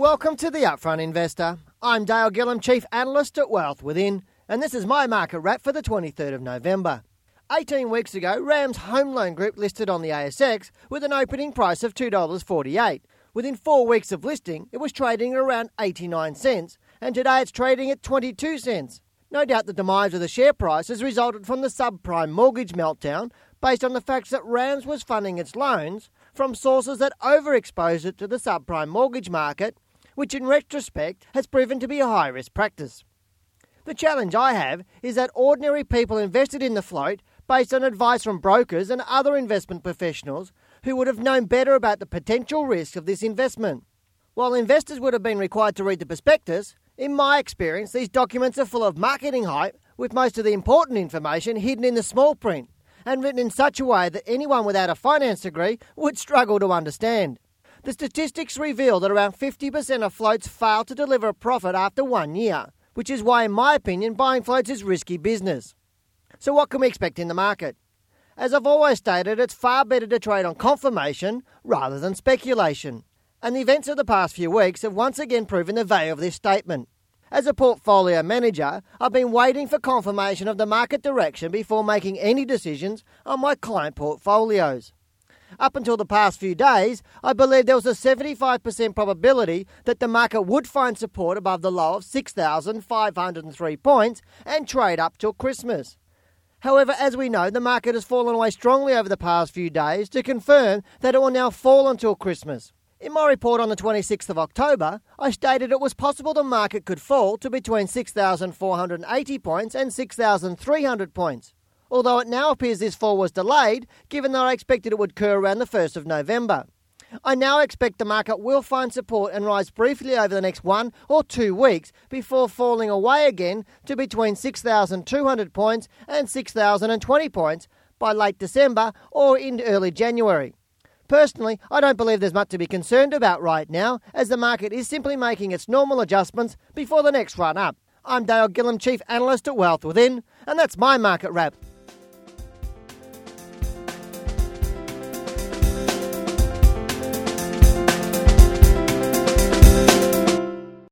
Welcome to the Upfront Investor. I'm Dale Gillham, Chief Analyst at Wealth Within, and this is my market wrap for the 23rd of November. 18 weeks ago, Rams Home Loan Group listed on the ASX with an opening price of $2.48. Within four weeks of listing, it was trading at around 89 cents, and today it's trading at 22 cents. No doubt the demise of the share price has resulted from the subprime mortgage meltdown based on the facts that Rams was funding its loans from sources that overexposed it to the subprime mortgage market, which in retrospect has proven to be a high risk practice. The challenge I have is that ordinary people invested in the float based on advice from brokers and other investment professionals who would have known better about the potential risks of this investment. While investors would have been required to read the prospectus, in my experience, these documents are full of marketing hype, with most of the important information hidden in the small print and written in such a way that anyone without a finance degree would struggle to understand. The statistics reveal that around 50% of floats fail to deliver a profit after one year, which is why, in my opinion, buying floats is risky business. So, what can we expect in the market? As I've always stated, it's far better to trade on confirmation rather than speculation and the events of the past few weeks have once again proven the value of this statement. As a portfolio manager, I've been waiting for confirmation of the market direction before making any decisions on my client portfolios. Up until the past few days, I believed there was a 75% probability that the market would find support above the low of 6,503 points and trade up till Christmas. However, as we know, the market has fallen away strongly over the past few days to confirm that it will now fall until Christmas. In my report on the 26th of October, I stated it was possible the market could fall to between 6,480 points and 6,300 points. Although it now appears this fall was delayed, given that I expected it would occur around the 1st of November. I now expect the market will find support and rise briefly over the next one or two weeks before falling away again to between 6,200 points and 6,020 points by late December or in early January. Personally, I don't believe there's much to be concerned about right now, as the market is simply making its normal adjustments before the next run up. I'm Dale Gillham, Chief Analyst at Wealth Within, and that's my market wrap.